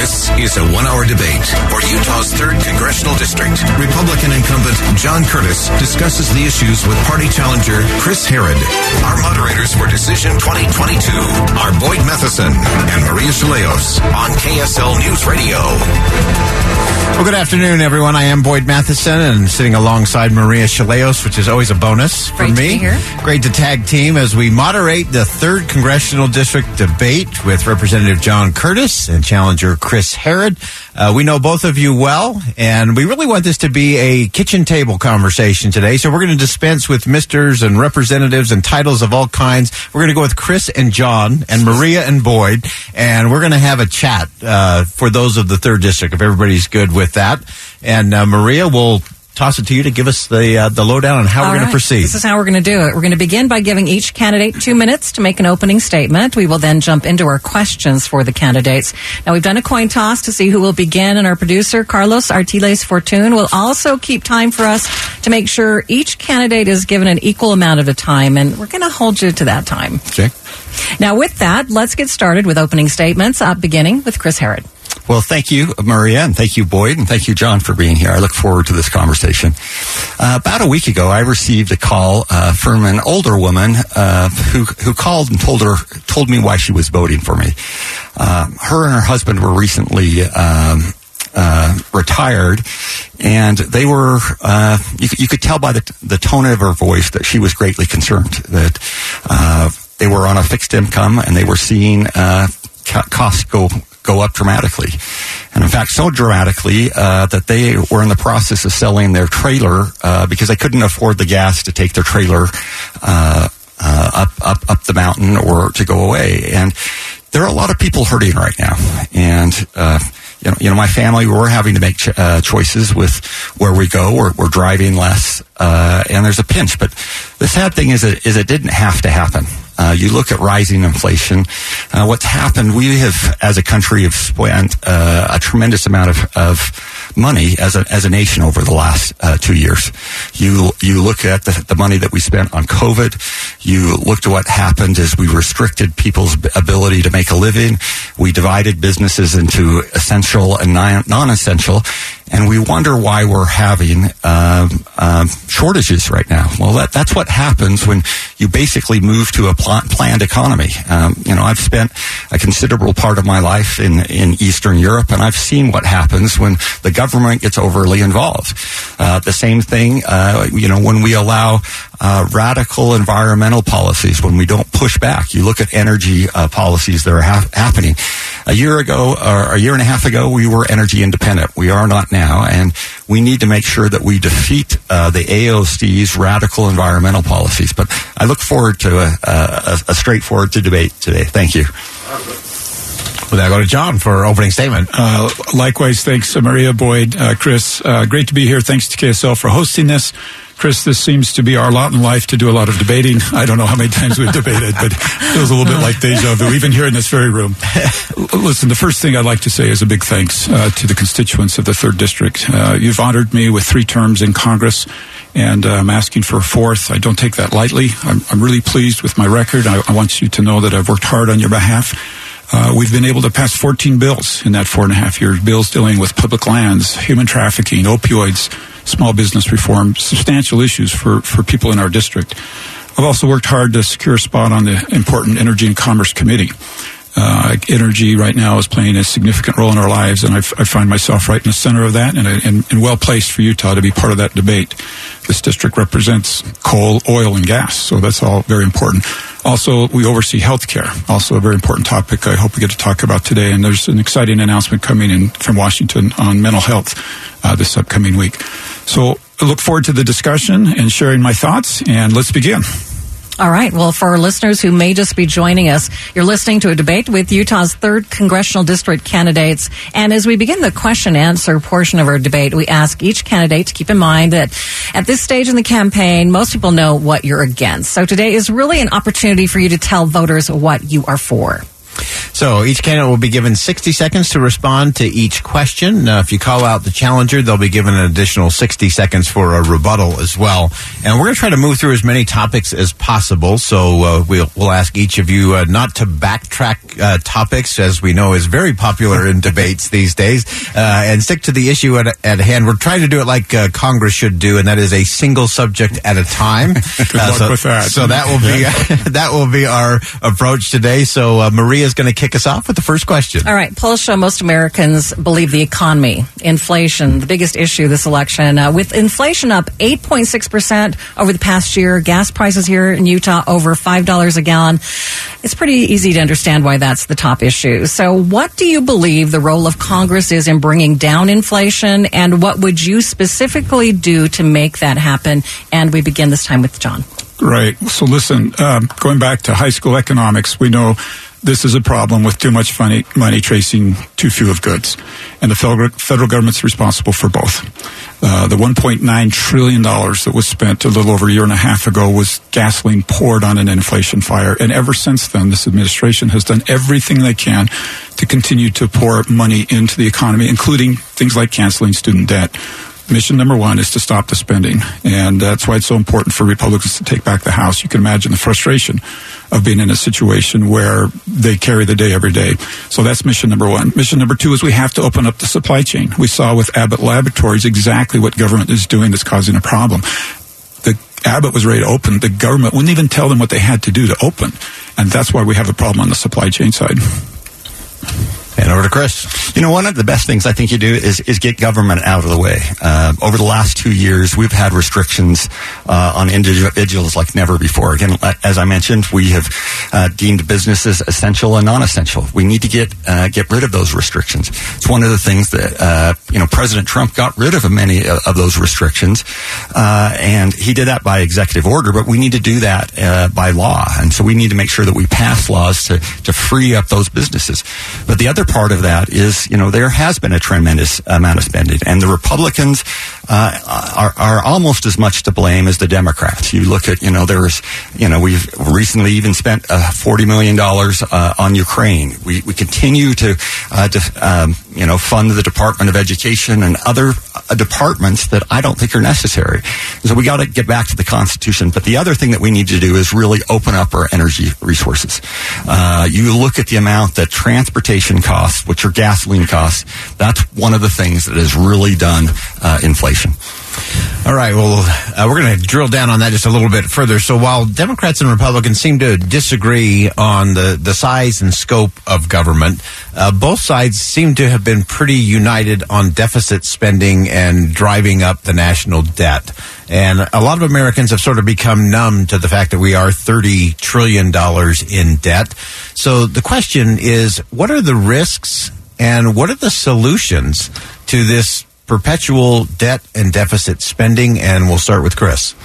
This is a one hour debate for Utah's 3rd Congressional District. Republican incumbent John Curtis discusses the issues with party challenger Chris Herod. Our moderators for Decision 2022 are Boyd Matheson and Maria Shilaos on KSL News Radio. Well, good afternoon, everyone. I am Boyd Matheson and sitting alongside Maria Shilaos, which is always a bonus for Great to me. be here. Great to tag team as we moderate the 3rd Congressional District debate with Representative John Curtis and challenger Chris Herrod. Uh, we know both of you well, and we really want this to be a kitchen table conversation today. So we're going to dispense with misters and representatives and titles of all kinds. We're going to go with Chris and John and Maria and Boyd, and we're going to have a chat uh, for those of the third district. If everybody's good with that, and uh, Maria will toss it to you to give us the uh, the lowdown on how All we're going right. to proceed. This is how we're going to do it. We're going to begin by giving each candidate two minutes to make an opening statement. We will then jump into our questions for the candidates. Now, we've done a coin toss to see who will begin, and our producer, Carlos Artiles Fortune, will also keep time for us to make sure each candidate is given an equal amount of time, and we're going to hold you to that time. Okay. Now, with that, let's get started with opening statements, uh, beginning with Chris Herrod. Well, thank you, Maria, and thank you, Boyd, and thank you, John, for being here. I look forward to this conversation. Uh, about a week ago, I received a call uh, from an older woman uh, who who called and told her told me why she was voting for me. Uh, her and her husband were recently. Um, uh, retired, and they were. Uh, you, could- you could tell by the the tone of her voice that she was greatly concerned that uh, they were on a fixed income and they were seeing co- costs go go up dramatically, and in fact, so dramatically uh, that they were in the process of selling their trailer uh, because they couldn't afford the gas to take their trailer uh, uh, up up up the mountain or to go away. And there are a lot of people hurting right now, and. Uh, you know, you know, my family, we're having to make ch- uh, choices with where we go. We're, we're driving less, uh, and there's a pinch. But the sad thing is, it, is it didn't have to happen. Uh, you look at rising inflation. Uh, what's happened? We have, as a country, have spent uh, a tremendous amount of, of money as a as a nation over the last uh, two years. You you look at the, the money that we spent on COVID. You looked at what happened as we restricted people's ability to make a living. We divided businesses into essential and non-essential, and we wonder why we're having um, um, shortages right now. Well, that, that's what happens when you basically move to a pl- planned economy. Um, you know, I've spent a considerable part of my life in in Eastern Europe, and I've seen what happens when the government gets overly involved. Uh, the same thing, uh, you know, when we allow uh, radical environmental policies, when we don't push back. You look at energy uh, policies that are hap- happening. A year ago, or a year and a half ago, we were energy independent. We are not now, and we need to make sure that we defeat uh, the AOC's radical environmental policies. But I look forward to a, a, a straightforward debate today. Thank you. Well, now go to John for opening statement. Uh, likewise, thanks, uh, Maria Boyd, uh, Chris. Uh, great to be here. Thanks to KSL for hosting this. Chris, this seems to be our lot in life to do a lot of debating. I don't know how many times we've debated, but it feels a little bit like deja vu, even here in this very room. Listen, the first thing I'd like to say is a big thanks uh, to the constituents of the third district. Uh, you've honored me with three terms in Congress, and uh, I'm asking for a fourth. I don't take that lightly. I'm, I'm really pleased with my record. I, I want you to know that I've worked hard on your behalf. Uh, we've been able to pass 14 bills in that four and a half years. Bills dealing with public lands, human trafficking, opioids, small business reform, substantial issues for, for people in our district. I've also worked hard to secure a spot on the important Energy and Commerce Committee. Uh, energy right now is playing a significant role in our lives, and I, f- I find myself right in the center of that, and, and, and well placed for Utah to be part of that debate. This district represents coal, oil, and gas, so that's all very important. Also, we oversee health care, also a very important topic I hope we get to talk about today. And there's an exciting announcement coming in from Washington on mental health uh, this upcoming week. So I look forward to the discussion and sharing my thoughts, and let's begin. All right. Well, for our listeners who may just be joining us, you're listening to a debate with Utah's third congressional district candidates. And as we begin the question answer portion of our debate, we ask each candidate to keep in mind that at this stage in the campaign, most people know what you're against. So today is really an opportunity for you to tell voters what you are for. So each candidate will be given 60 seconds to respond to each question. Uh, if you call out the challenger, they'll be given an additional 60 seconds for a rebuttal as well. And we're going to try to move through as many topics as possible. So uh, we'll, we'll ask each of you uh, not to backtrack uh, topics, as we know is very popular in debates these days, uh, and stick to the issue at, at hand. We're trying to do it like uh, Congress should do, and that is a single subject at a time. Good luck so, with that. So that will be that will be our approach today. So uh, Maria is going to kick us off with the first question. All right. Polls show most Americans believe the economy, inflation, the biggest issue this election. Uh, with inflation up 8.6% over the past year, gas prices here in Utah over $5 a gallon. It's pretty easy to understand why that's the top issue. So, what do you believe the role of Congress is in bringing down inflation, and what would you specifically do to make that happen? And we begin this time with John. Right. So listen, um, going back to high school economics, we know this is a problem with too much money, money tracing too few of goods. And the federal, federal government's responsible for both. Uh, the $1.9 trillion that was spent a little over a year and a half ago was gasoline poured on an inflation fire. And ever since then, this administration has done everything they can to continue to pour money into the economy, including things like canceling student debt mission number one is to stop the spending. And that's why it's so important for Republicans to take back the House. You can imagine the frustration of being in a situation where they carry the day every day. So that's mission number one. Mission number two is we have to open up the supply chain. We saw with Abbott Laboratories exactly what government is doing that's causing a problem. The Abbott was ready to open. The government wouldn't even tell them what they had to do to open. And that's why we have a problem on the supply chain side. And over to Chris. You know, one of the best things I think you do is, is get government out of the way. Uh, over the last two years, we've had restrictions uh, on individuals like never before. Again, as I mentioned, we have uh, deemed businesses essential and non-essential. We need to get uh, get rid of those restrictions. It's one of the things that uh, you know President Trump got rid of many of those restrictions, uh, and he did that by executive order. But we need to do that by law, and so we need to make sure that we pass laws to to free up those businesses. But the other part of that is, you know, there has been a tremendous amount of spending, and the Republicans uh, are, are almost as much to blame as the Democrats. You look at, you know, there's, you know, we've recently even spent uh, forty million dollars uh, on Ukraine. We we continue to, uh, to um, you know, fund the Department of Education and other uh, departments that I don't think are necessary. So we got to get back to the Constitution. But the other thing that we need to do is really open up our energy resources. Uh, you look at the amount that transportation costs, which are gasoline costs. That's one of the things that has really done inflation. All right. Well, uh, we're going to drill down on that just a little bit further. So, while Democrats and Republicans seem to disagree on the, the size and scope of government, uh, both sides seem to have been pretty united on deficit spending and driving up the national debt. And a lot of Americans have sort of become numb to the fact that we are $30 trillion in debt. So, the question is what are the risks and what are the solutions to this perpetual debt and deficit spending, and we'll start with Chris.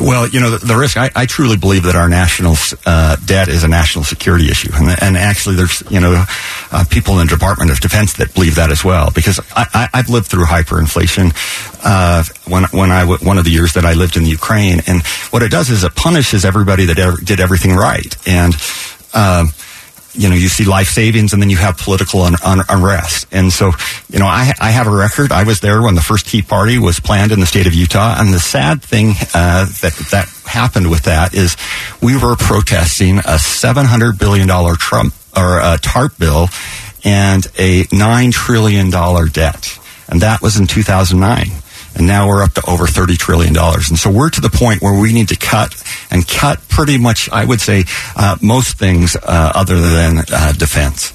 Well, you know, the, the risk, I, I, truly believe that our national uh, debt is a national security issue. And, and actually, there's, you know, uh, people in the Department of Defense that believe that as well. Because I, have lived through hyperinflation uh, when, when I one of the years that I lived in the Ukraine. And what it does is it punishes everybody that ever did everything right. And, um, you know, you see life savings and then you have political un- un- unrest. And so, you know, I, I have a record. I was there when the first Tea Party was planned in the state of Utah. And the sad thing uh, that, that happened with that is we were protesting a $700 billion Trump or a TARP bill and a $9 trillion debt. And that was in 2009 and now we're up to over $30 trillion. And so we're to the point where we need to cut and cut pretty much, I would say, uh, most things uh, other than uh, defense.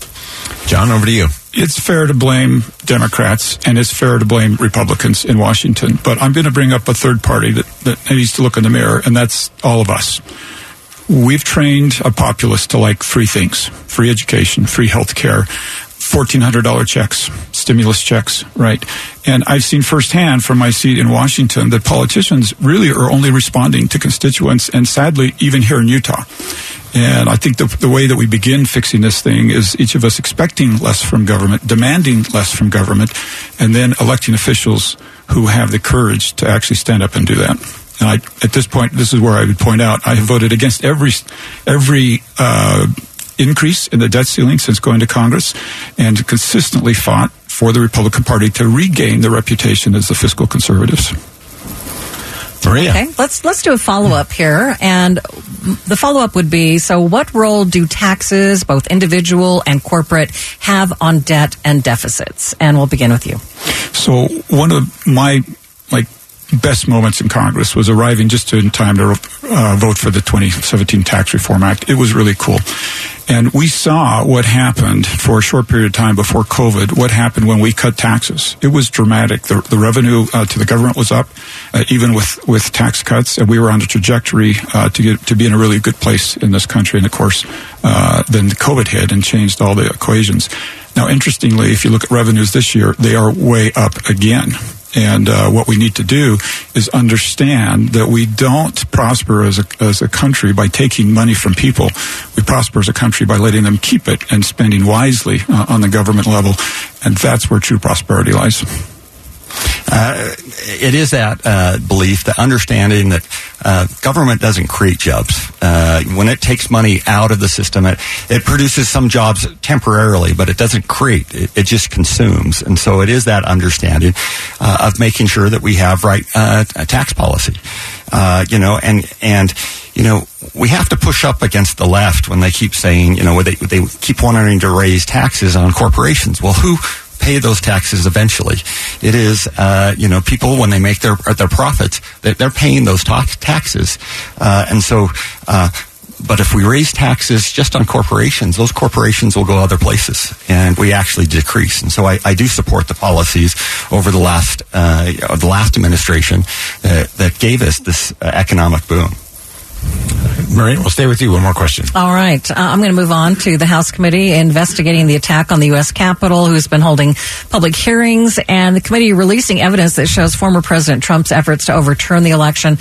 John, over to you. It's fair to blame Democrats and it's fair to blame Republicans in Washington. But I'm going to bring up a third party that, that needs to look in the mirror, and that's all of us. We've trained a populace to like free things free education, free health care, $1,400 checks, stimulus checks, right? And I've seen firsthand from my seat in Washington that politicians really are only responding to constituents and sadly, even here in Utah. And I think the, the way that we begin fixing this thing is each of us expecting less from government, demanding less from government, and then electing officials who have the courage to actually stand up and do that. And I, at this point, this is where I would point out, I have voted against every, every, uh, increase in the debt ceiling since going to Congress and consistently fought for the Republican Party to regain their reputation as the fiscal conservatives. Maria. Okay, let's let's do a follow up here, and the follow up would be: so, what role do taxes, both individual and corporate, have on debt and deficits? And we'll begin with you. So, one of my like best moments in Congress was arriving just in time to uh, vote for the 2017 Tax Reform Act. It was really cool. And we saw what happened for a short period of time before COVID, what happened when we cut taxes. It was dramatic. The, the revenue uh, to the government was up, uh, even with, with tax cuts, and we were on a trajectory uh, to get to be in a really good place in this country. And of course, uh, then COVID hit and changed all the equations. Now, interestingly, if you look at revenues this year, they are way up again. And uh, what we need to do is understand that we don't prosper as a, as a country by taking money from people. We prosper as a country by letting them keep it and spending wisely uh, on the government level. And that's where true prosperity lies. Uh, it is that uh, belief, the understanding that uh, government doesn't create jobs. Uh, when it takes money out of the system, it, it produces some jobs temporarily, but it doesn't create. It, it just consumes. And so it is that understanding uh, of making sure that we have right uh, tax policy. you know, and and you know, we have to push up against the left when they keep saying, you know, they, they keep wanting to raise taxes on corporations. Well, who pay those taxes eventually. It is, uh, you know, people when they make their their profits, they're paying those taxes, uh, and so. Uh, but if we raise taxes just on corporations, those corporations will go other places, and we actually decrease. And so I, I do support the policies over the last uh, the last administration that, that gave us this uh, economic boom. Marie, we'll stay with you. One more question. All right. Uh, I'm going to move on to the House Committee investigating the attack on the U.S. Capitol, who's been holding public hearings, and the committee releasing evidence that shows former President Trump's efforts to overturn the election.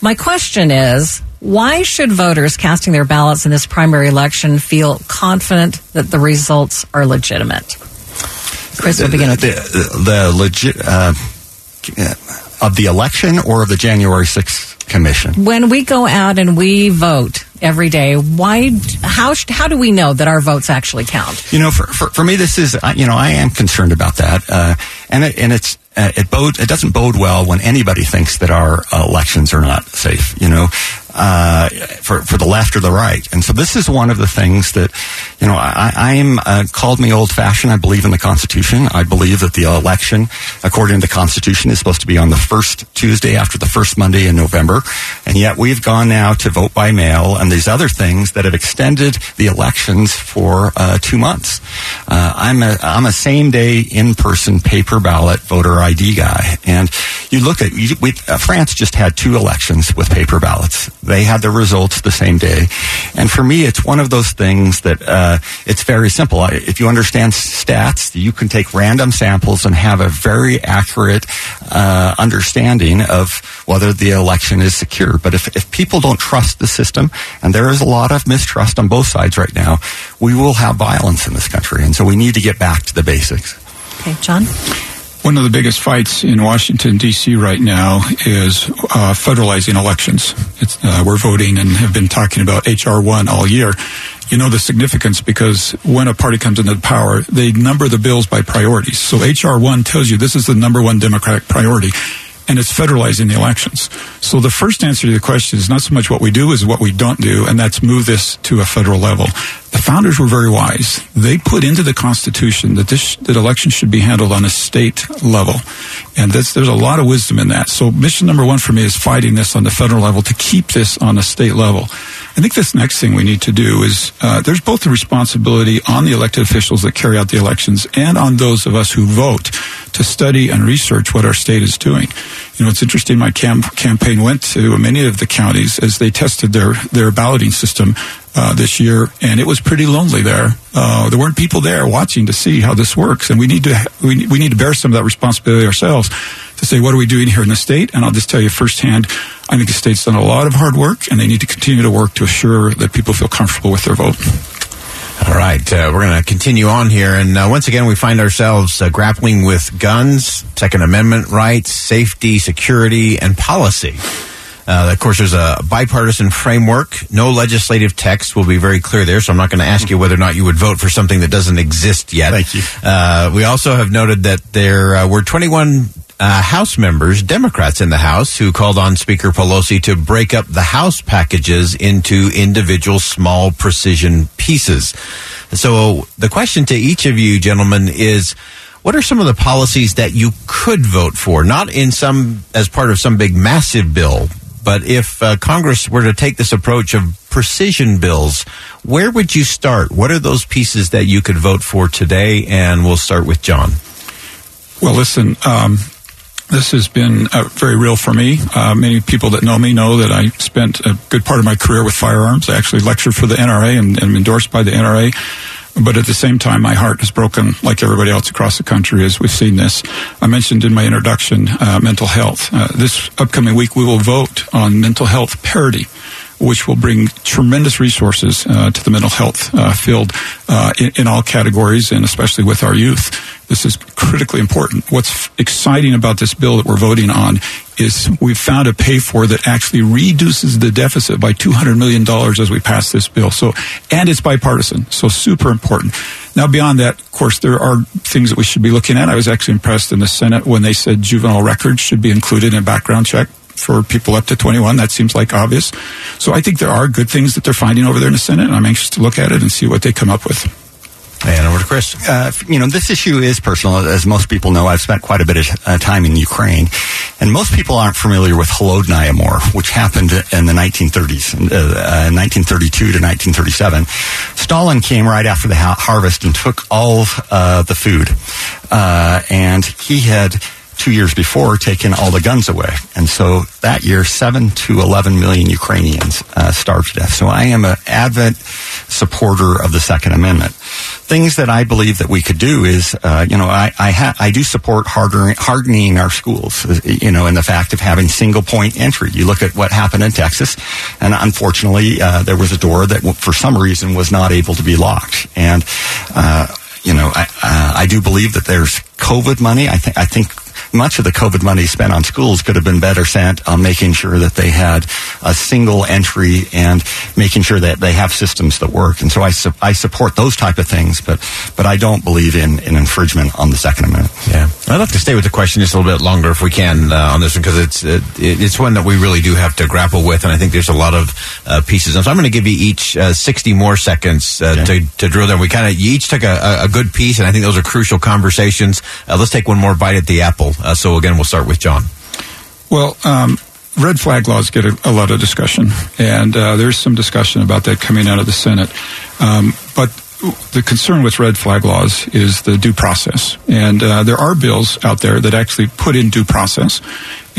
My question is why should voters casting their ballots in this primary election feel confident that the results are legitimate? Chris, we'll begin with the, the, the legit. Uh, of the election or of the January 6th commission? When we go out and we vote every day, why? How how do we know that our votes actually count? You know, for for, for me, this is you know I am concerned about that, uh, and it, and it's uh, it bode it doesn't bode well when anybody thinks that our uh, elections are not safe. You know, uh, for for the left or the right. And so this is one of the things that you know I, I am uh, called me old fashioned. I believe in the Constitution. I believe that the election, according to the Constitution, is supposed to be on the first Tuesday after the first Monday in November, and yet we've gone now to vote by mail and these other things that have extended the elections for uh, two months. Uh, I'm a I'm a same day in person paper ballot voter ID guy, and you look at we, uh, France just had two elections with paper ballots they had the results the same day. And for me, it's one of those things that uh, it's very simple. If you understand stats, you can take random samples and have a very accurate uh, understanding of whether the election is secure. But if, if people don't trust the system, and there is a lot of mistrust on both sides right now, we will have violence in this country. And so we need to get back to the basics. Okay, John? One of the biggest fights in Washington, D.C. right now is uh, federalizing elections. Uh, we're voting and have been talking about H.R. 1 all year. You know the significance because when a party comes into power, they number the bills by priorities. So H.R. 1 tells you this is the number one Democratic priority and it's federalizing the elections. So the first answer to the question is not so much what we do as what we don't do, and that's move this to a federal level. The founders were very wise. They put into the Constitution that this that elections should be handled on a state level, and there's a lot of wisdom in that. So mission number one for me is fighting this on the federal level to keep this on a state level. I think this next thing we need to do is uh, there's both the responsibility on the elected officials that carry out the elections and on those of us who vote to study and research what our state is doing. You know, it's interesting. My cam- campaign went to many of the counties as they tested their their balloting system uh, this year, and it was pretty lonely there. Uh, there weren't people there watching to see how this works, and we need to we, we need to bear some of that responsibility ourselves to say what are we doing here in the state. And I'll just tell you firsthand, I think the state's done a lot of hard work, and they need to continue to work to assure that people feel comfortable with their vote. All right, uh, we're going to continue on here, and uh, once again, we find ourselves uh, grappling with guns, Second Amendment rights, safety, security, and policy. Uh, of course, there's a bipartisan framework. No legislative text will be very clear there, so I'm not going to ask you whether or not you would vote for something that doesn't exist yet. Thank you. Uh, we also have noted that there uh, were 21 uh, House members, Democrats in the House, who called on Speaker Pelosi to break up the House packages into individual small precision pieces. So the question to each of you, gentlemen, is what are some of the policies that you could vote for? Not in some, as part of some big massive bill, but if uh, Congress were to take this approach of precision bills, where would you start? What are those pieces that you could vote for today? And we'll start with John. Well, listen, um, this has been uh, very real for me. Uh, many people that know me know that I spent a good part of my career with firearms. I actually lectured for the NRA and, and endorsed by the NRA. But at the same time, my heart is broken like everybody else across the country as we've seen this. I mentioned in my introduction uh, mental health. Uh, this upcoming week, we will vote on mental health parity which will bring tremendous resources uh, to the mental health uh, field uh, in, in, all categories and especially with our youth. This is critically important. What's exciting about this bill that we're voting on is we've found a pay for that actually reduces the deficit by $200 million as we pass this bill. So, and it's bipartisan. So super important. Now, beyond that, of course, there are things that we should be looking at. I was actually impressed in the Senate when they said juvenile records should be included in background check for people up to 21. That seems like obvious. So I think there are good things that they're finding over there in the Senate, and I'm anxious to look at it and see what they come up with. And over to Chris. Uh, you know, this issue is personal. As most people know, I've spent quite a bit of uh, time in Ukraine. And most people aren't familiar with Holodomor, which happened in the 1930s, uh, 1932 to 1937. Stalin came right after the ha- harvest and took all uh, the food. Uh, and he had two years before taken all the guns away. And so that year, 7 to 11 million Ukrainians uh, starved to death. So I am an advent supporter of the Second Amendment. Things that I believe that we could do is, uh, you know, I I, ha- I do support hardening, hardening our schools, you know, in the fact of having single point entry. You look at what happened in Texas, and unfortunately, uh, there was a door that, for some reason, was not able to be locked. And uh, you know, I, uh, I do believe that there's COVID money. I think I think much of the COVID money spent on schools could have been better spent on making sure that they had a single entry and making sure that they have systems that work. And so I, su- I support those type of things, but but I don't believe in, in infringement on the Second Amendment. Yeah, I'd like to stay with the question just a little bit longer if we can uh, on this one because it's uh, it's one that we really do have to grapple with, and I think there's a lot of uh, pieces. And so I'm going to give you each uh, 60 more seconds uh, okay. to, to drill down. We kind of you each took a, a, good piece, and I think those are crucial conversations. Uh, let's take one more bite at the apple. Uh, so again, we'll start with John. Well, um, red flag laws get a, a lot of discussion, and uh, there's some discussion about that coming out of the Senate. Um, but the concern with red flag laws is the due process, and uh, there are bills out there that actually put in due process.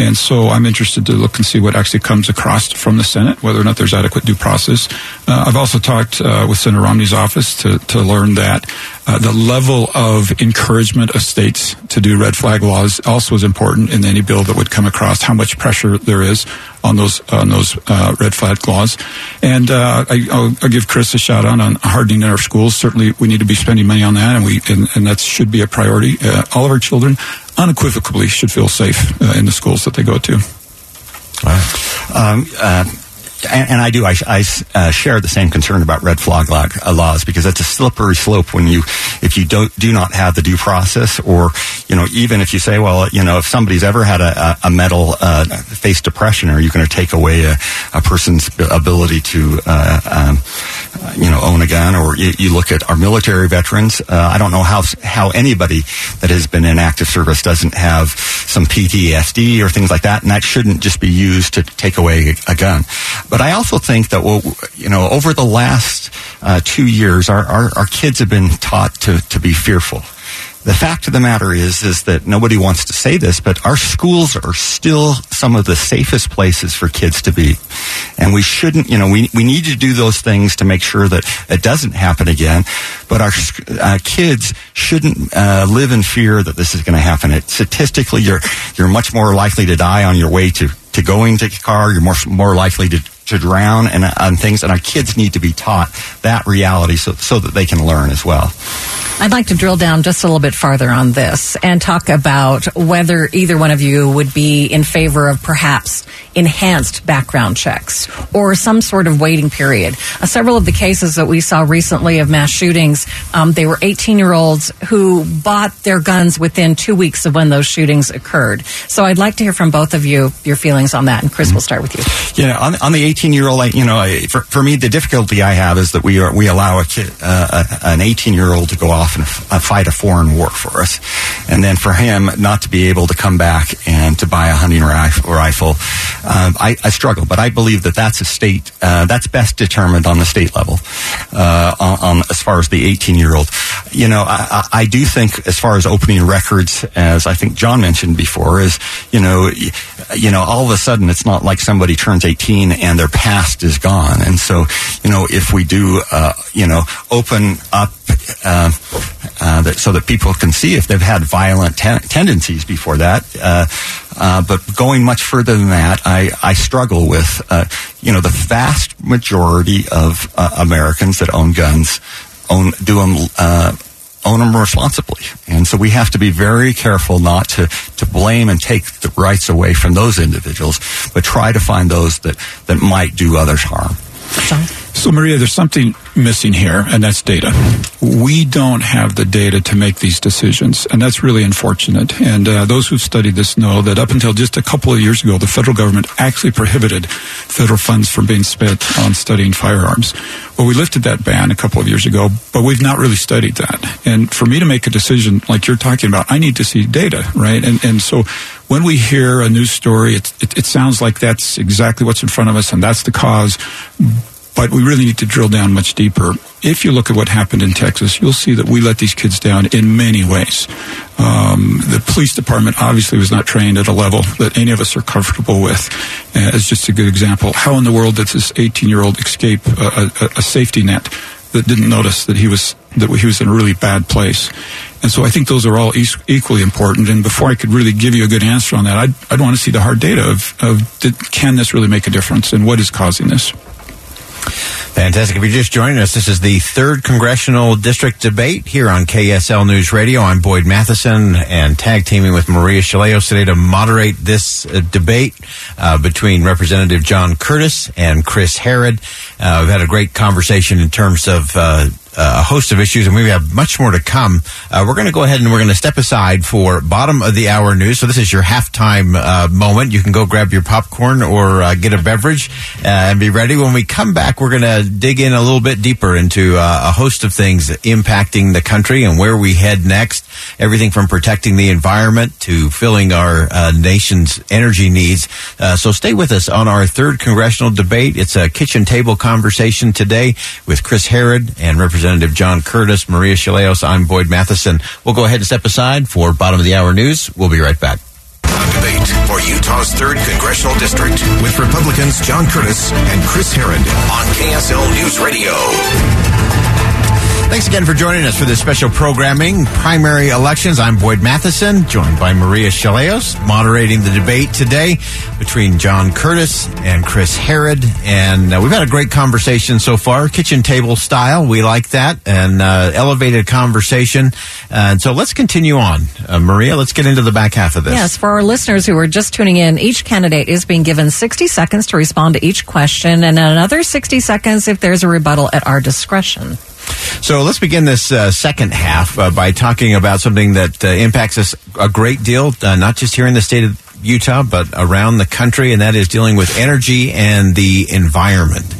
And so I'm interested to look and see what actually comes across from the Senate, whether or not there's adequate due process. Uh, I've also talked uh, with Senator Romney's office to, to learn that uh, the level of encouragement of states to do red flag laws also is important in any bill that would come across. How much pressure there is on those on those uh, red flag laws, and uh, I, will give Chris a shout out on hardening our schools. Certainly, we need to be spending money on that, and we and, and that should be a priority. Uh, all of our children unequivocally should feel safe uh, in the schools that they go to. Um, uh, and, and, I do. I, I uh, share the same concern about red flag uh, laws because that's a slippery slope when you, if you don't do not have the due process, or you know, even if you say, well, you know, if somebody's ever had a, a mental uh, face depression, are you going to take away a, a, person's ability to, uh, um, you know, own a gun? Or you, you look at our military veterans. Uh, I don't know how how anybody that has been in active service doesn't have some PTSD or things like that, and that shouldn't just be used to take away a gun. But I also think that, you know, over the last uh, two years, our, our, our kids have been taught to, to be fearful. The fact of the matter is, is that nobody wants to say this, but our schools are still some of the safest places for kids to be. And we shouldn't, you know, we, we need to do those things to make sure that it doesn't happen again. But our uh, kids shouldn't uh, live in fear that this is going to happen. It, statistically, you're, you're much more likely to die on your way to, to going to car. You're more, more likely to to drown and, and things, and our kids need to be taught that reality so, so that they can learn as well. I'd like to drill down just a little bit farther on this and talk about whether either one of you would be in favor of perhaps enhanced background checks or some sort of waiting period. Uh, several of the cases that we saw recently of mass shootings, um, they were 18 year olds who bought their guns within two weeks of when those shootings occurred. So I'd like to hear from both of you your feelings on that. And Chris, we'll start with you. Yeah, on, on the 18 year old, you know, for, for me, the difficulty I have is that we are we allow a kid, uh, a, an 18 year old to go off and f- uh, fight a foreign war for us, and then for him not to be able to come back and to buy a hunting rif- rifle, um, I, I struggle. But I believe that that's a state uh, that's best determined on the state level, uh, on, on as far as the 18 year old. You know, I, I do think as far as opening records, as I think John mentioned before, is you know, you know, all of a sudden it's not like somebody turns 18 and their past is gone. And so, you know, if we do, uh, you know, open up uh, uh, that, so that people can see if they've had violent ten- tendencies before that. Uh, uh, but going much further than that, I, I struggle with, uh, you know, the vast majority of Americans that own guns own do them. Own them responsibly. And so we have to be very careful not to, to blame and take the rights away from those individuals, but try to find those that, that might do others harm. So, Maria, there's something missing here, and that's data. We don't have the data to make these decisions, and that's really unfortunate. And uh, those who've studied this know that up until just a couple of years ago, the federal government actually prohibited federal funds from being spent on studying firearms. Well, we lifted that ban a couple of years ago, but we've not really studied that. And for me to make a decision like you're talking about, I need to see data, right? And and so when we hear a news story, it, it, it sounds like that's exactly what's in front of us, and that's the cause but we really need to drill down much deeper. If you look at what happened in Texas, you'll see that we let these kids down in many ways. Um, the police department obviously was not trained at a level that any of us are comfortable with. Uh, as just a good example, how in the world did this 18-year-old escape a, a, a safety net that didn't notice that he was that he was in a really bad place? And so I think those are all equally important. And before I could really give you a good answer on that, I'd, I'd want to see the hard data of, of did, can this really make a difference and what is causing this? Fantastic. If you're just joining us, this is the third congressional district debate here on KSL News Radio. I'm Boyd Matheson and tag teaming with Maria Shilaos today to moderate this uh, debate uh, between Representative John Curtis and Chris Herrod. Uh, we've had a great conversation in terms of uh, a host of issues, and we have much more to come. Uh, we're going to go ahead and we're going to step aside for bottom of the hour news. So this is your halftime uh, moment. You can go grab your popcorn or uh, get a beverage uh, and be ready. When we come back, we're going to dig in a little bit deeper into uh, a host of things impacting the country and where we head next. Everything from protecting the environment to filling our uh, nation's energy needs. so stay with us on our third congressional debate. It's a kitchen table conversation today with Chris Herrod and Representative Representative John Curtis, Maria Shilaos. I'm Boyd Matheson. We'll go ahead and step aside for bottom of the hour news. We'll be right back. Debate for Utah's 3rd Congressional District with Republicans John Curtis and Chris Herrod on KSL News Radio. Thanks again for joining us for this special programming, Primary Elections. I'm Boyd Matheson, joined by Maria Shilaos, moderating the debate today between John Curtis and Chris Herrod. And uh, we've had a great conversation so far, kitchen table style. We like that, and uh, elevated conversation. And so let's continue on. Uh, Maria, let's get into the back half of this. Yes, for our listeners who are just tuning in, each candidate is being given 60 seconds to respond to each question and another 60 seconds if there's a rebuttal at our discretion. So let's begin this uh, second half uh, by talking about something that uh, impacts us a great deal, uh, not just here in the state of Utah, but around the country, and that is dealing with energy and the environment.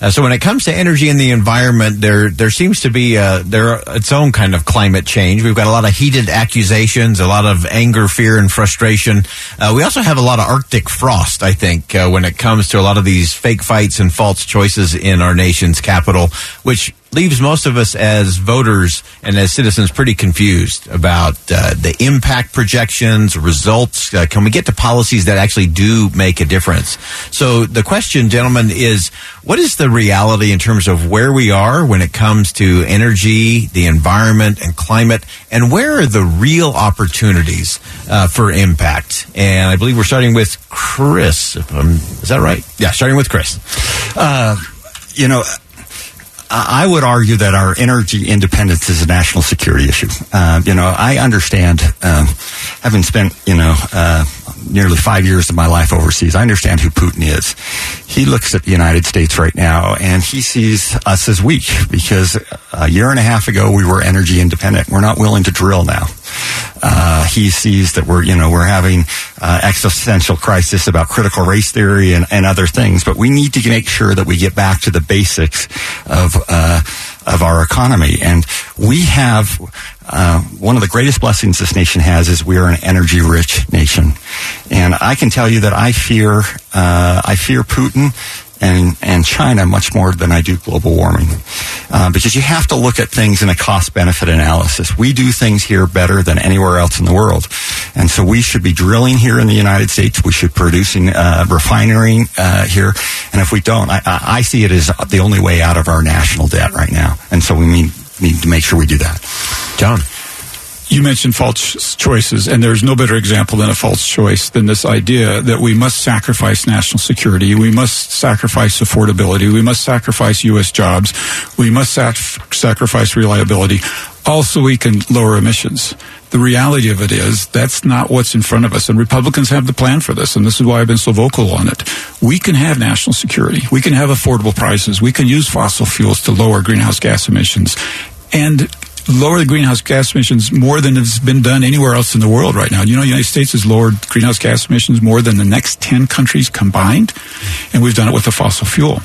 Uh, so when it comes to energy and the environment, there there seems to be uh, there its own kind of climate change. We've got a lot of heated accusations, a lot of anger, fear, and frustration. Uh, we also have a lot of Arctic frost. I think uh, when it comes to a lot of these fake fights and false choices in our nation's capital, which leaves most of us as voters and as citizens pretty confused about uh, the impact projections, results. Uh, can we get to policies that actually do make a difference? So the question, gentlemen, is what is the reality in terms of where we are when it comes to energy, the environment, and climate, and where are the real opportunities uh, for impact? And I believe we're starting with Chris. Is that right? Yeah, starting with Chris. Uh, you know, I would argue that our energy independence is a national security issue. Uh, you know, I understand, um, having spent, you know, uh, nearly five years of my life overseas, I understand who Putin is. He looks at the United States right now and he sees us as weak because a year and a half ago we were energy independent. We're not willing to drill now. Uh, he sees that we're, you know, we're having uh, existential crisis about critical race theory and, and, other things, but we need to make sure that we get back to the basics of uh, of our economy. And we have uh, one of the greatest blessings this nation has is we are an energy rich nation. And I can tell you that I fear uh, I fear Putin and, and China much more than I do global warming. Uh, because you have to look at things in a cost benefit analysis. We do things here better than anywhere else in the world. And so we should be drilling here in the United States. We should producing, uh, refining uh, here. And if we don't, I, I see it as the only way out of our national debt right now. And so we need, need to make sure we do that. John you mentioned false choices, and there's no better example than a false choice than this idea that we must sacrifice national security, we must sacrifice affordability, we must sacrifice U.S. jobs, we must sacrifice reliability, also we can lower emissions. The reality of it is that's not what's in front of us, and Republicans have the plan for this, and this is why I've been so vocal on it. We can have national security, we can have affordable prices, we can use fossil fuels to lower greenhouse gas emissions, and lower the greenhouse gas emissions more than has been done anywhere else in the world right now. You know, the United States has lowered greenhouse gas emissions more than the next 10 countries combined, and we've done it with a fossil fuel.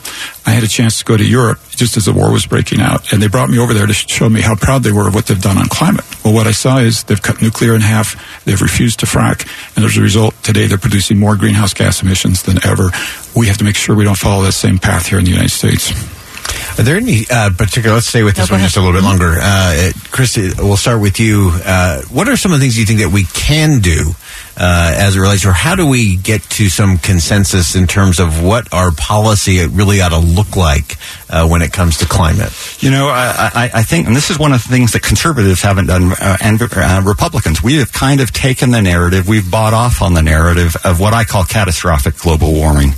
I had a chance to go to Europe just as the war was breaking out, and they brought me over there to show me how proud they were of what they've done on climate. Well, what I saw is they've cut nuclear in half, they've refused to frack, and as a result, today they're producing more greenhouse gas emissions than ever. We have to make sure we don't follow that same path here in the United States. Are there any uh, particular? Let's stay with this no, one just a little bit longer. Uh, Chris, we'll start with you. Uh, what are some of the things you think that we can do uh, as it relates, or how do we get to some consensus in terms of what our policy really ought to look like uh, when it comes to climate? You know, I, I, I, think, and this is one of the things that conservatives haven't done, uh, and Republicans. We have kind of taken the narrative, we've bought off on the narrative of what I call catastrophic global warming.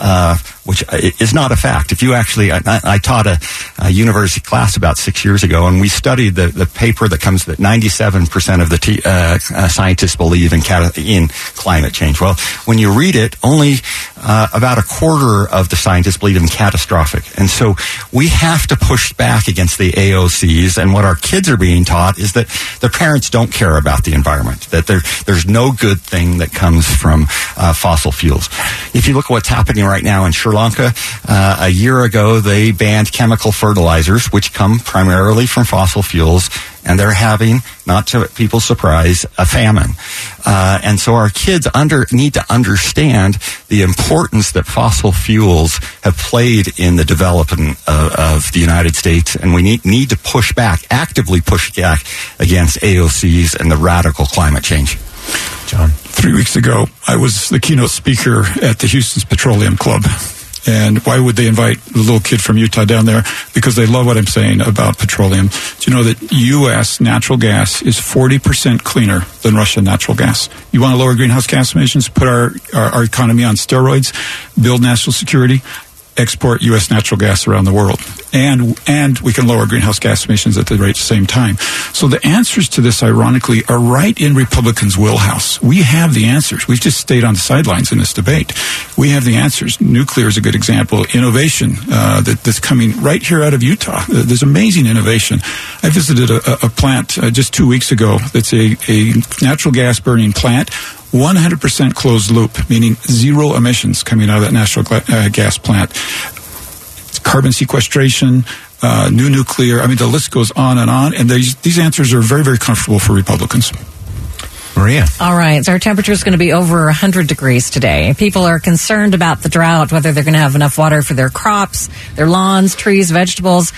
Uh, which is not a fact. If you actually, I, I taught a, a, university class about six years ago, and we studied the, the paper that comes that 97% of the t, uh, uh, scientists believe in, cat, in climate change. Well, when you read it, only uh, about a quarter of the scientists believe in catastrophic. And so we have to push back against the AOCs. And what our kids are being taught is that their parents don't care about the environment, that there, there's no good thing that comes from uh, fossil fuels. If you look at what's happening right now in Sri Sri Lanka. Uh, a year ago, they banned chemical fertilizers, which come primarily from fossil fuels, and they're having, not to people's surprise, a famine. Uh, and so our kids under need to understand the importance that fossil fuels have played in the development of, of the United States, and we need need to push back, actively push back against AOCs and the radical climate change. John. Three weeks ago, I was the keynote speaker at the Houston's Petroleum Club. And why would they invite the little kid from Utah down there? Because they love what I'm saying about petroleum. Do you know that U.S. natural gas is 40% cleaner than Russian natural gas? You want to lower greenhouse gas emissions, put our, our, our economy on steroids, build national security? Export U.S. natural gas around the world, and and we can lower greenhouse gas emissions at the rate same time. So the answers to this, ironically, are right in Republicans' wheelhouse. We have the answers. We've just stayed on the sidelines in this debate. We have the answers. Nuclear is a good example. Innovation uh, that, that's coming right here out of Utah. There's amazing innovation. I visited a, a plant uh, just two weeks ago. That's a, a natural gas burning plant 100% closed loop, meaning zero emissions coming out of that natural uh, gas plant. Carbon sequestration, uh, new nuclear. I mean, the list goes on and on. And these, these answers are very, very comfortable for Republicans. Maria. All right. So our temperature is going to be over 100 degrees today. People are concerned about the drought, whether they're going to have enough water for their crops, their lawns, trees, vegetables.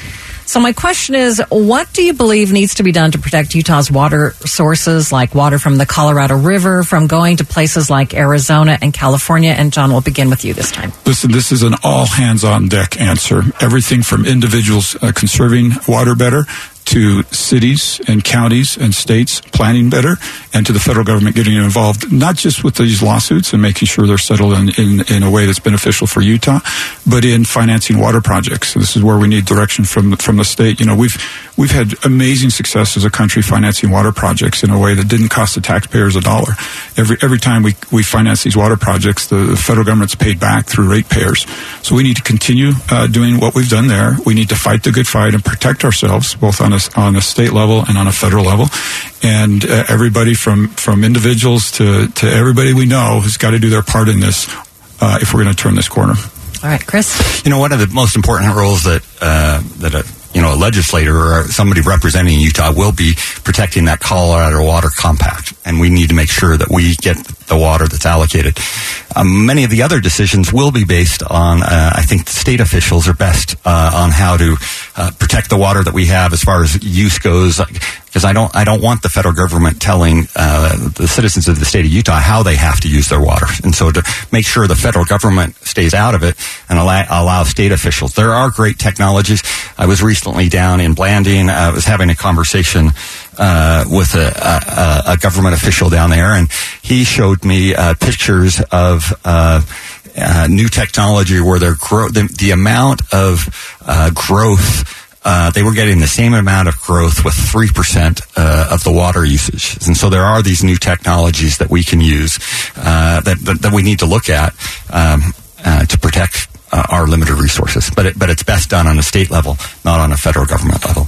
So my question is, what do you believe needs to be done to protect Utah's water sources, like water from the Colorado River, from going to places like Arizona and California? And John, we'll begin with you this time. Listen, this is an all hands on deck answer. Everything from individuals uh, conserving water better to cities and counties and states planning better and to the federal government getting involved, not just with these lawsuits and making sure they're settled in, in, in a way that's beneficial for Utah, but in financing water projects. This is where we need direction from, from the state. You know, we've, we've had amazing success as a country financing water projects in a way that didn't cost the taxpayers a dollar. Every, every time we, we finance these water projects, the, the federal government's paid back through ratepayers. So we need to continue uh, doing what we've done there. We need to fight the good fight and protect ourselves, both on a, on a state level and on a federal level. And uh, everybody from, from individuals to, to everybody we know has got to do their part in this uh, if we're going to turn this corner. All right, Chris. You know, one of the most important roles that uh, that a you know a legislator or somebody representing Utah will be protecting that Colorado Water Compact, and we need to make sure that we get the water that's allocated. Um, many of the other decisions will be based on, uh, I think, state officials are best uh, on how to uh, protect the water that we have as far as use goes. Because I don't, I don't want the federal government telling uh, the citizens of the state of Utah how they have to use their water. And so to make sure the federal government stays out of it and allow, allow state officials. There are great technologies. I was recently down in Blanding. I was having a conversation uh, with a, a, a, government official down there, and he showed me uh, pictures of. Uh, uh new technology where their grow the, the amount of uh, growth uh, they were getting the same amount of growth with 3% uh, of the water usage. And so there are these new technologies that we can use uh, that, that, that, we need to look at um, to protect our limited resources. But, it, but it's best done on a state level, not on a federal government level.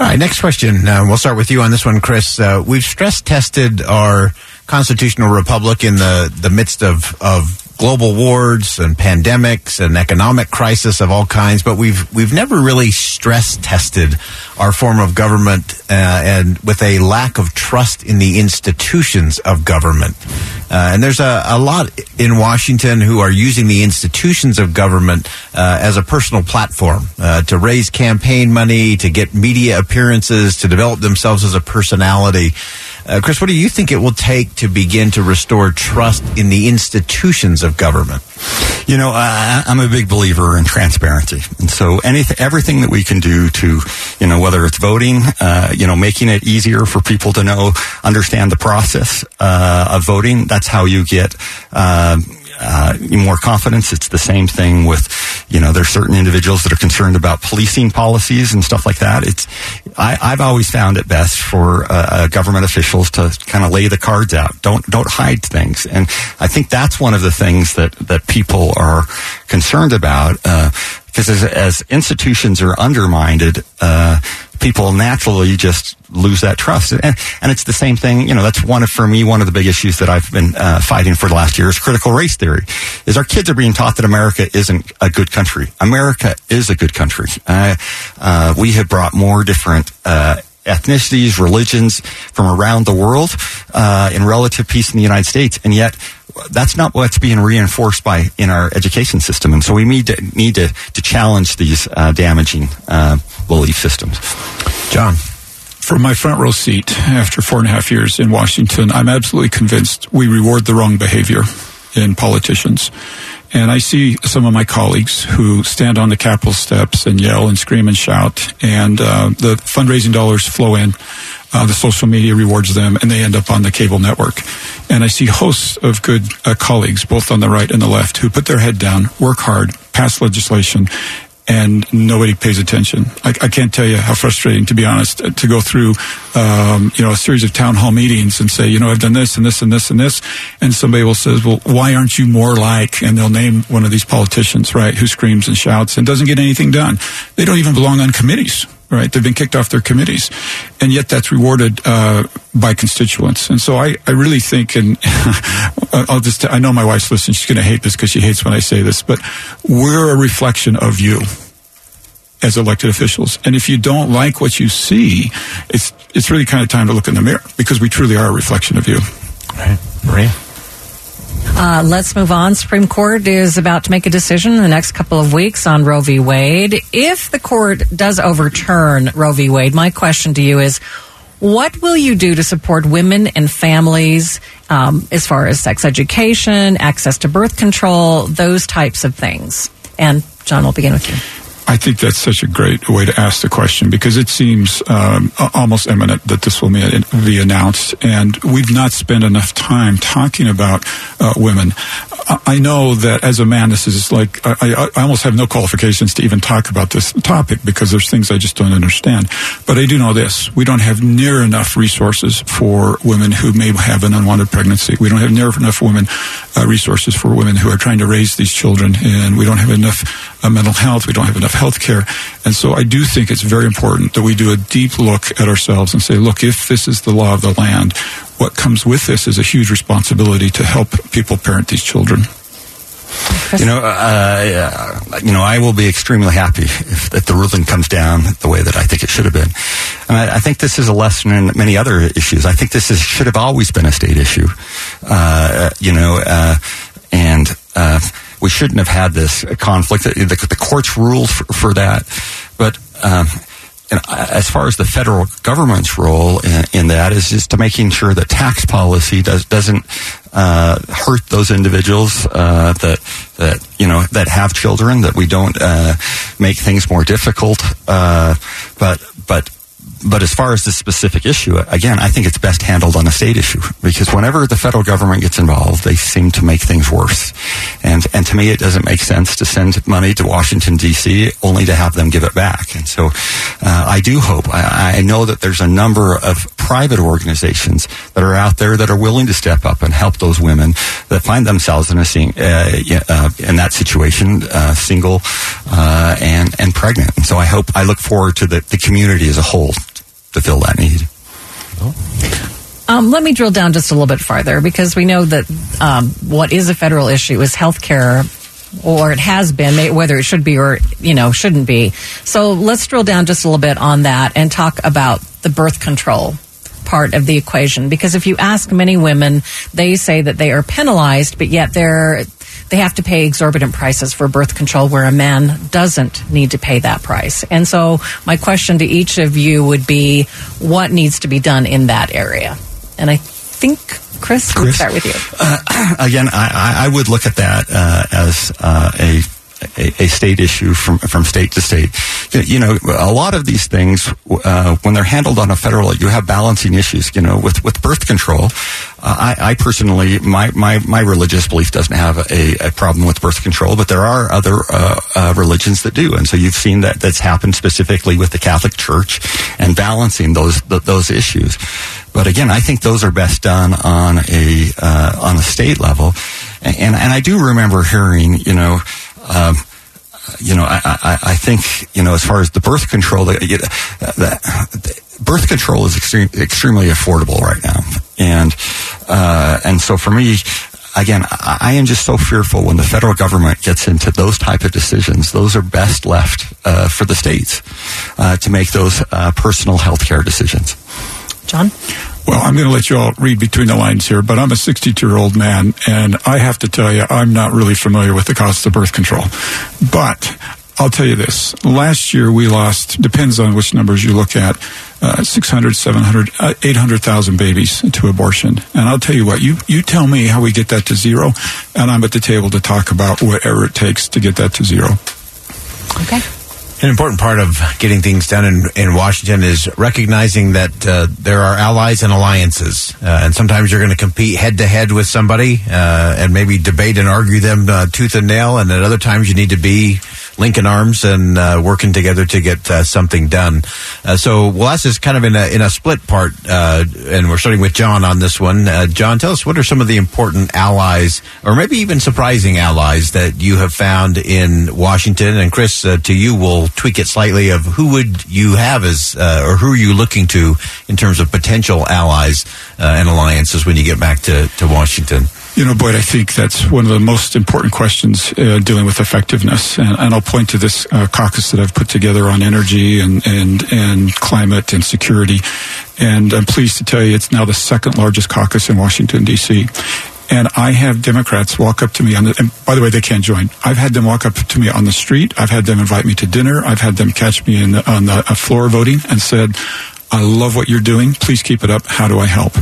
All right, next question. Uh, we'll start with you on this one, Chris. Uh, we've stress tested our constitutional republic in the, the midst of, of global wars and pandemics and economic crisis of all kinds, but we've we've never really stress tested our form of government uh, and with a lack of trust in the institutions of government. Uh, and there's a, a, lot in Washington who are using the institutions of government uh, as a personal platform uh, to raise campaign money, to get media appearances, to develop themselves as a personality. Uh, Chris, what do you think it will take to begin to restore trust in the institutions of government? You know, I'm a big believer in transparency, and so anything, everything that we can do to, you know, whether it's voting, uh, you know, making it easier for people to know, understand the process uh, of voting. That's how you get. Uh, uh, more confidence. It's the same thing with, you know, there's certain individuals that are concerned about policing policies and stuff like that. It's, I, have always found it best for uh, uh government officials to kind of lay the cards out. Don't don't hide things. And I think that's one of the things that that people are concerned about. because uh, as, as, institutions are undermined, uh, people naturally just lose that trust. And, and it's the same thing, you know, that's one of, for me, one of the big issues that I've been uh, fighting for the last year is critical race theory. Is our kids are being taught that America isn't a good country. America is a good country. Uh, uh, we have brought more different, uh, ethnicities, religions from around the world uh, in relative peace in the United States, and yet that's not what's being reinforced by in our education system. And so we need to need to, to challenge these uh, damaging uh, belief systems. John. From my front row seat after four and a half years in Washington, I'm absolutely convinced we reward the wrong behavior in politicians. And I see some of my colleagues who stand on the Capitol steps and yell and scream and shout, and uh, the fundraising dollars flow in. Uh, the social media rewards them, and they end up on the cable network. And I see hosts of good uh, colleagues, both on the right and the left, who put their head down, work hard, pass legislation, and nobody pays attention. I, I, can't tell you how frustrating, to be honest, to go through, um, you know, a series of town hall meetings and say, you know, I've done this and this and this and this, and somebody will say, well, why aren't you more like? And they'll name one of these politicians, right, who screams and shouts and doesn't get anything done. They don't even belong on committees right? They've been kicked off their committees, and yet that's rewarded uh, by constituents. And so I, I really think, and I'll just, I know my wife's listening. She's going to hate this because she hates when I say this, but we're a reflection of you as elected officials. And if you don't like what you see, it's it's really kind of time to look in the mirror because we truly are a reflection of you. Right, Maria. Uh, let's move on. Supreme Court is about to make a decision in the next couple of weeks on Roe v. Wade. If the court does overturn Roe v. Wade, my question to you is what will you do to support women and families um, as far as sex education, access to birth control, those types of things? And John, we'll begin with you. I think that's such a great way to ask the question because it seems um, almost imminent that this will be announced, and we've not spent enough time talking about uh, women. I know that as a man, this is like I, I, almost have no qualifications to even talk about this topic because there's things I just don't understand. But I do know this: we don't have near enough resources for women who may have an unwanted pregnancy. We don't have near enough women uh, resources for women who are trying to raise these children, and we don't have enough uh, mental health. We don't have enough health care, and so I do think it's very important that we do a deep look at ourselves and say, look, if this is the law of the land, what comes with this is a huge responsibility to help people parent these children. You know, uh, you know, I will be extremely happy if, if, the ruling comes down the way that I think it should have been. And I, I think this is a lesson in many other issues. I think this is, should have always been a state issue. Uh, you know, uh, and uh, we shouldn't have had this conflict. The, the, courts ruled for, for that, but. Um, and as far as the federal government's role in, in, that is just to making sure that tax policy does doesn't uh, hurt those individuals uh, that that you know that have children that we don't uh, make things more difficult uh, but but but as far as this specific issue, again, I think it's best handled on a state issue because whenever the federal government gets involved, they seem to make things worse. And and to me, it doesn't make sense to send money to Washington D.C. only to have them give it back. And so, uh, I do hope. I, I, know that there's a number of private organizations that are out there that are willing to step up and help those women that find themselves in a uh, uh, in that situation, uh, single uh, and and pregnant. And so, I hope I look forward to the, the community as a whole to fill that need. Um, let me drill down just a little bit farther because we know that um, what is a federal issue is health care or it has been, whether it should be or you know shouldn't be. So let's drill down just a little bit on that and talk about the birth control part of the equation. Because if you ask many women, they say that they are penalized, but yet they're they have to pay exorbitant prices for birth control where a man doesn't need to pay that price. And so my question to each of you would be what needs to be done in that area? And I think Chris, Chris? we'll start with you. Uh, again, I, I, would look at that uh, as uh, a a, a, state issue from from state to state. You know, a lot of these things, uh, when they're handled on a federal, you have balancing issues. You know, with with birth control, uh, I, I, personally, my, my my religious belief doesn't have a, a problem with birth control, but there are other uh, uh religions that do, and so you've seen that that's happened specifically with the Catholic Church and balancing those those issues. But again, I think those are best done on a uh, on a state level, and, and and I do remember hearing, you know. Um, you know, I, I, I, think, you know, as far as the birth control, the, the birth control is extreme, extremely affordable right now. And, uh, and so for me, again, I, I, am just so fearful when the federal government gets into those type of decisions. Those are best left uh, for the states uh, to make those uh, personal health care decisions. John? Well, I'm going to let you all read between the lines here, but I'm a 62 year old man, and I have to tell you, I'm not really familiar with the cost of birth control. But I'll tell you this. Last year, we lost, depends on which numbers you look at, uh, 600, 700, uh, 800,000 babies to abortion. And I'll tell you what, you, you tell me how we get that to zero, and I'm at the table to talk about whatever it takes to get that to zero. Okay. An important part of getting things done in, in Washington is recognizing that uh, there are allies and alliances. Uh, and sometimes you're going to compete head to head with somebody uh, and maybe debate and argue them uh, tooth and nail. And at other times you need to be linking arms and uh, working together to get uh, something done. Uh, so we'll ask this kind of in a, in a split part, uh, and we're starting with John on this one. John, tell us what are some of the important allies, or maybe even surprising allies that you have found in Washington? And Chris, to you, we'll tweak it slightly of who would you have as, or who are you looking to in terms of potential allies and alliances when you get back to, to Washington? You know, Boyd, I think that's one of the most important questions uh, dealing with effectiveness. And, and, I'll point to this uh, caucus that I've put together on energy and, and, and climate and security. And I'm pleased to tell you it's now the second largest caucus in Washington, D.C. And I have Democrats walk up to me on the, and by the way, they can't join. I've had them walk up to me on the street. I've had them invite me to dinner. I've had them catch me in on the floor voting and said, I love what you're doing. Please keep it up. How do I help?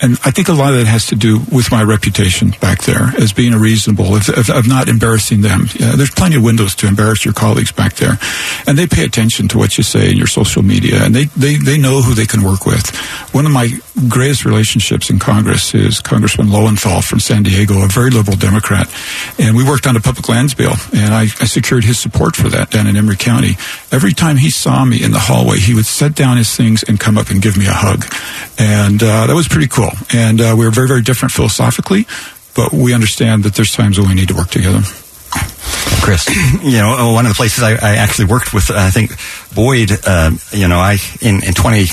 And I think a lot of that has to do with my reputation back there as being a reasonable, of, not embarrassing them. Yeah, there's plenty of windows to embarrass your colleagues back there, and they pay attention to what you say in your social media, and they, they, they know who they can work with. One of my greatest relationships in Congress is Congressman Lowenthal from San Diego, a very liberal Democrat, and we worked on a public lands bill, and I, I secured his support for that down in Emery County. Every time he saw me in the hallway, he would set down his things and come up and give me a hug, and uh, that was pretty cool. And uh, we're very, very different philosophically, but we understand that there's times when we need to work together. Chris, you know, one of the places I, I actually worked with, I think Boyd, uh, you know, I in, in 20.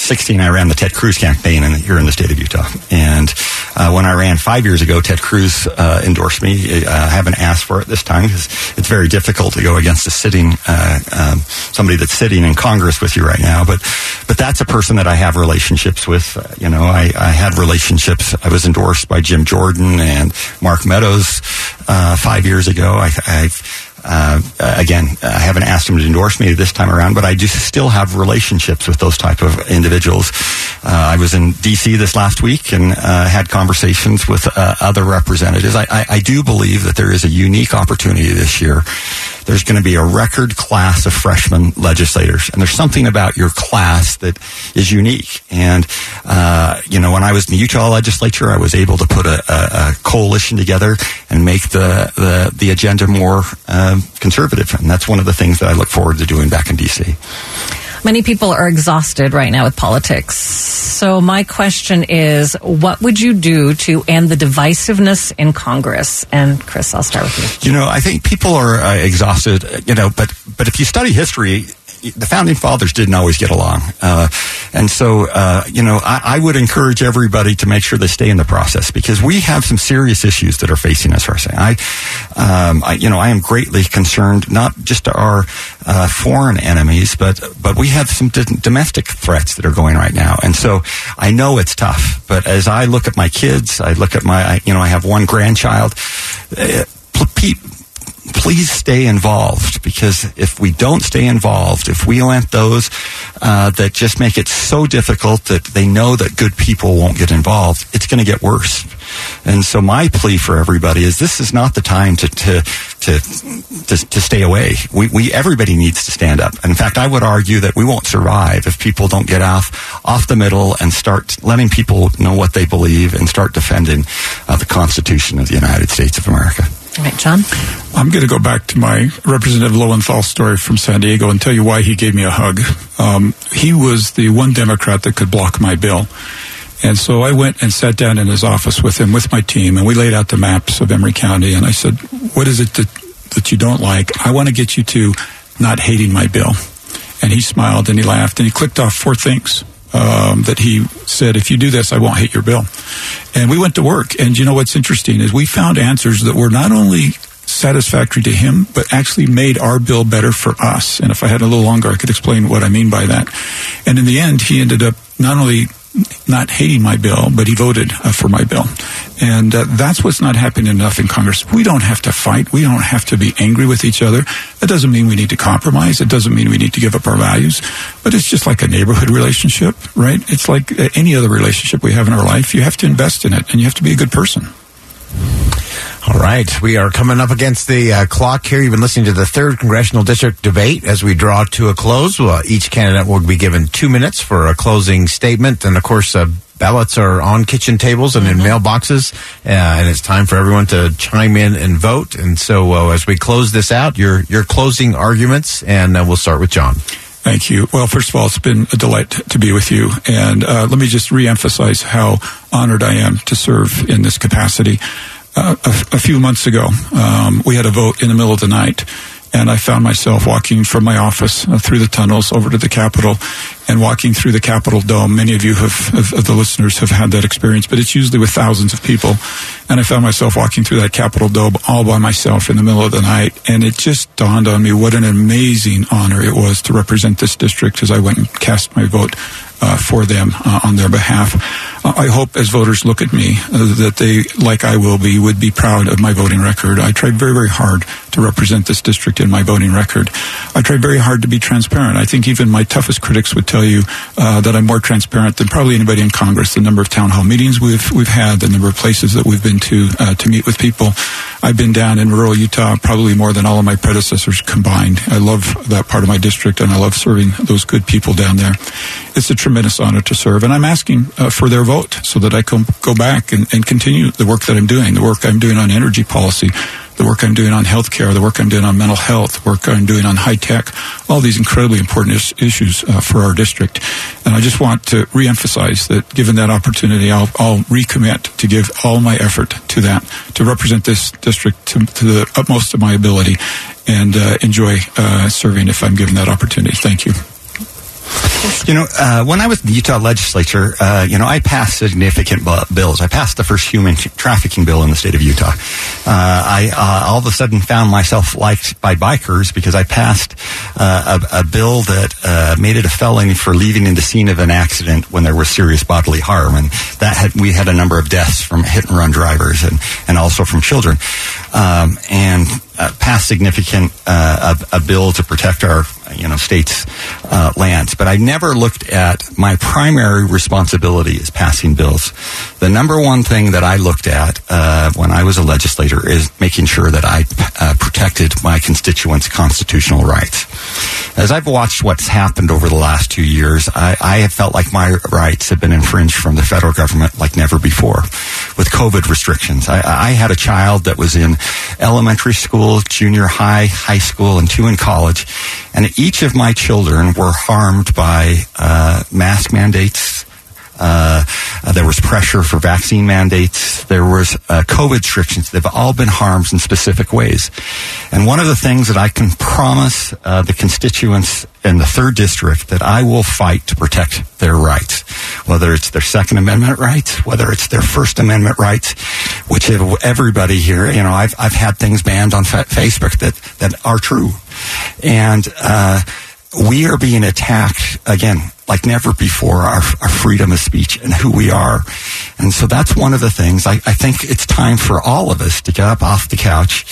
16, I ran the Ted Cruz campaign in, here in the state of Utah. And uh, when I ran five years ago, Ted Cruz uh, endorsed me. Uh, I haven't asked for it this time because it's very difficult to go against a sitting uh, um, somebody that's sitting in Congress with you right now. But but that's a person that I have relationships with. Uh, you know, I, I had relationships. I was endorsed by Jim Jordan and Mark Meadows uh, five years ago. I, I've uh, again, I haven't asked him to endorse me this time around, but I do still have relationships with those type of individuals. Uh, I was in D.C. this last week and uh, had conversations with uh, other representatives. I, I, I do believe that there is a unique opportunity this year there's going to be a record class of freshman legislators. And there's something about your class that is unique. And, uh, you know, when I was in the Utah legislature, I was able to put a, a, a coalition together and make the, the, the agenda more uh, conservative. And that's one of the things that I look forward to doing back in D.C. Many people are exhausted right now with politics. So, my question is what would you do to end the divisiveness in Congress? And, Chris, I'll start with you. You know, I think people are uh, exhausted, you know, but, but if you study history, the founding fathers didn't always get along. Uh, and so, uh, you know, I, I, would encourage everybody to make sure they stay in the process because we have some serious issues that are facing us right. I, um, I, you know, I am greatly concerned, not just our uh, foreign enemies, but, but we have some d- domestic threats that are going right now. And so I know it's tough, but as I look at my kids, I look at my, you know, I have one grandchild. Uh, please stay involved because if we don't stay involved, if we let those uh, that just make it so difficult that they know that good people won't get involved, it's going to get worse. And so my plea for everybody is this is not the time to to to to, to stay away. We, we everybody needs to stand up. In fact, I would argue that we won't survive if people don't get off off the middle and start letting people know what they believe and start defending uh, the Constitution of the United States of America. All right, John. I'm going to go back to my Representative Lowenthal story from San Diego and tell you why he gave me a hug. Um, he was the one Democrat that could block my bill. And so I went and sat down in his office with him, with my team, and we laid out the maps of Emery County. And I said, What is it that, that you don't like? I want to get you to not hating my bill. And he smiled and he laughed and he clicked off four things um, that he said, if you do this, I won't hate your bill. And we went to work. And you know what's interesting is we found answers that were not only satisfactory to him, but actually made our bill better for us. And if I had a little longer, I could explain what I mean by that. And in the end, he ended up not only not hating my bill, but he voted uh, for my bill. And uh, that's what's not happening enough in Congress. We don't have to fight. We don't have to be angry with each other. That doesn't mean we need to compromise. It doesn't mean we need to give up our values. But it's just like a neighborhood relationship, right? It's like uh, any other relationship we have in our life. You have to invest in it and you have to be a good person. All right. We are coming up against the uh, clock here. You've been listening to the third congressional district debate as we draw to a close. Well, each candidate will be given two minutes for a closing statement. And of course, uh, ballots are on kitchen tables and mm-hmm. in mailboxes. Uh, and it's time for everyone to chime in and vote. And so uh, as we close this out, your, your closing arguments, and uh, we'll start with John. Thank you. Well, first of all, it's been a delight to be with you. And uh, let me just reemphasize how honored I am to serve in this capacity uh, a, a, few months ago, um, we had a vote in the middle of the night, and I found myself walking from my office uh, through the tunnels over to the Capitol and walking through the Capitol Dome. Many of you have, of, the listeners have had that experience, but it's usually with thousands of people. And I found myself walking through that Capitol Dome all by myself in the middle of the night. And it just dawned on me what an amazing honor it was to represent this district as I went and cast my vote for them uh, on their behalf. Uh, I hope as voters look at me uh, that they, like I will be, would be proud of my voting record. I tried very, very hard to represent this district in my voting record. I tried very hard to be transparent. I think even my toughest critics would tell you uh, that I'm more transparent than probably anybody in Congress. The number of town hall meetings we've we've had, the number of places that we've been to uh, to meet with people. I've been down in rural Utah probably more than all of my predecessors combined. I love that part of my district, and I love serving those good people down there. It's a tremendous honor to serve, and I'm asking uh, for their vote so that I can go back and, and continue the work that I'm doing, the work I'm doing on energy policy, the work I'm doing on healthcare, the work I'm doing on mental health, the work I'm doing on high tech, all these incredibly important is- issues uh, for our district. And I just want to reemphasize that given that opportunity, I'll, I'll recommit to give all my effort to that, to represent this district to, to the utmost of my ability and uh, enjoy uh, serving if I'm given that opportunity. Thank you. You know, uh, when I was in the Utah legislature, uh, you know, I passed significant bills. I passed the first human t- trafficking bill in the state of Utah. Uh, I uh, all of a sudden found myself liked by bikers because I passed uh, a, a bill that uh, made it a felony for leaving in the scene of an accident when there was serious bodily harm, and that had we had a number of deaths from hit and run drivers and and also from children, um, and uh, passed significant uh, a, a bill to protect our you know state's uh, lands. But I never looked at my primary responsibility is passing bills. The number one thing that I looked at uh, when I was a legislator is making sure that I uh, protected my constituents' constitutional rights. As I've watched what's happened over the last two years, I, I have felt like my rights have been infringed from the federal government like never before with COVID restrictions. I, I had a child that was in elementary school, junior high, high school, and two in college. And each of my children were harmed by uh, mask mandates. Uh, uh, there was pressure for vaccine mandates. There was uh, COVID restrictions. They've all been harmed in specific ways. And one of the things that I can promise uh, the constituents in the third district that I will fight to protect their rights, whether it's their Second Amendment rights, whether it's their First Amendment rights, which everybody here, you know, I've I've had things banned on fa- Facebook that that are true, and uh, we are being attacked again like never before. Our our freedom of speech and who we are, and so that's one of the things. I, I think it's time for all of us to get up off the couch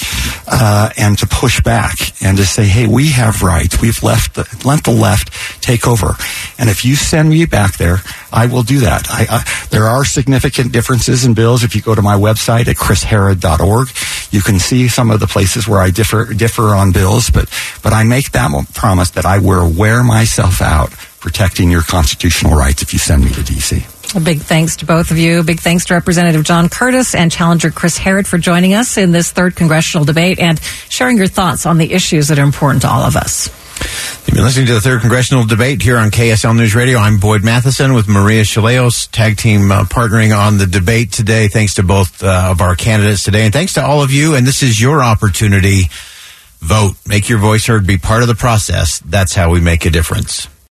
uh, and to push back and to say, "Hey, we have rights. We've left the, let the left take over." And if you send me back there, I will do that. I, there are significant differences in bills. If you go to my website at chrisherrod.org, you can see some of the places where I differ differ on bills. But but I make that promise that I will wear myself out protecting your constitutional rights if you send me to DC. A big thanks to both of you. Big thanks to Representative John Curtis and Challenger Chris Herrod for joining us in this third congressional debate and sharing your thoughts on the issues that are important to all of us. You've been listening to the third congressional debate here on KSL News Radio. I'm Boyd Matheson with Maria Shilaos, tag team uh, partnering on the debate today. Thanks to both uh, of our candidates today, and thanks to all of you. And this is your opportunity. Vote, make your voice heard, be part of the process. That's how we make a difference.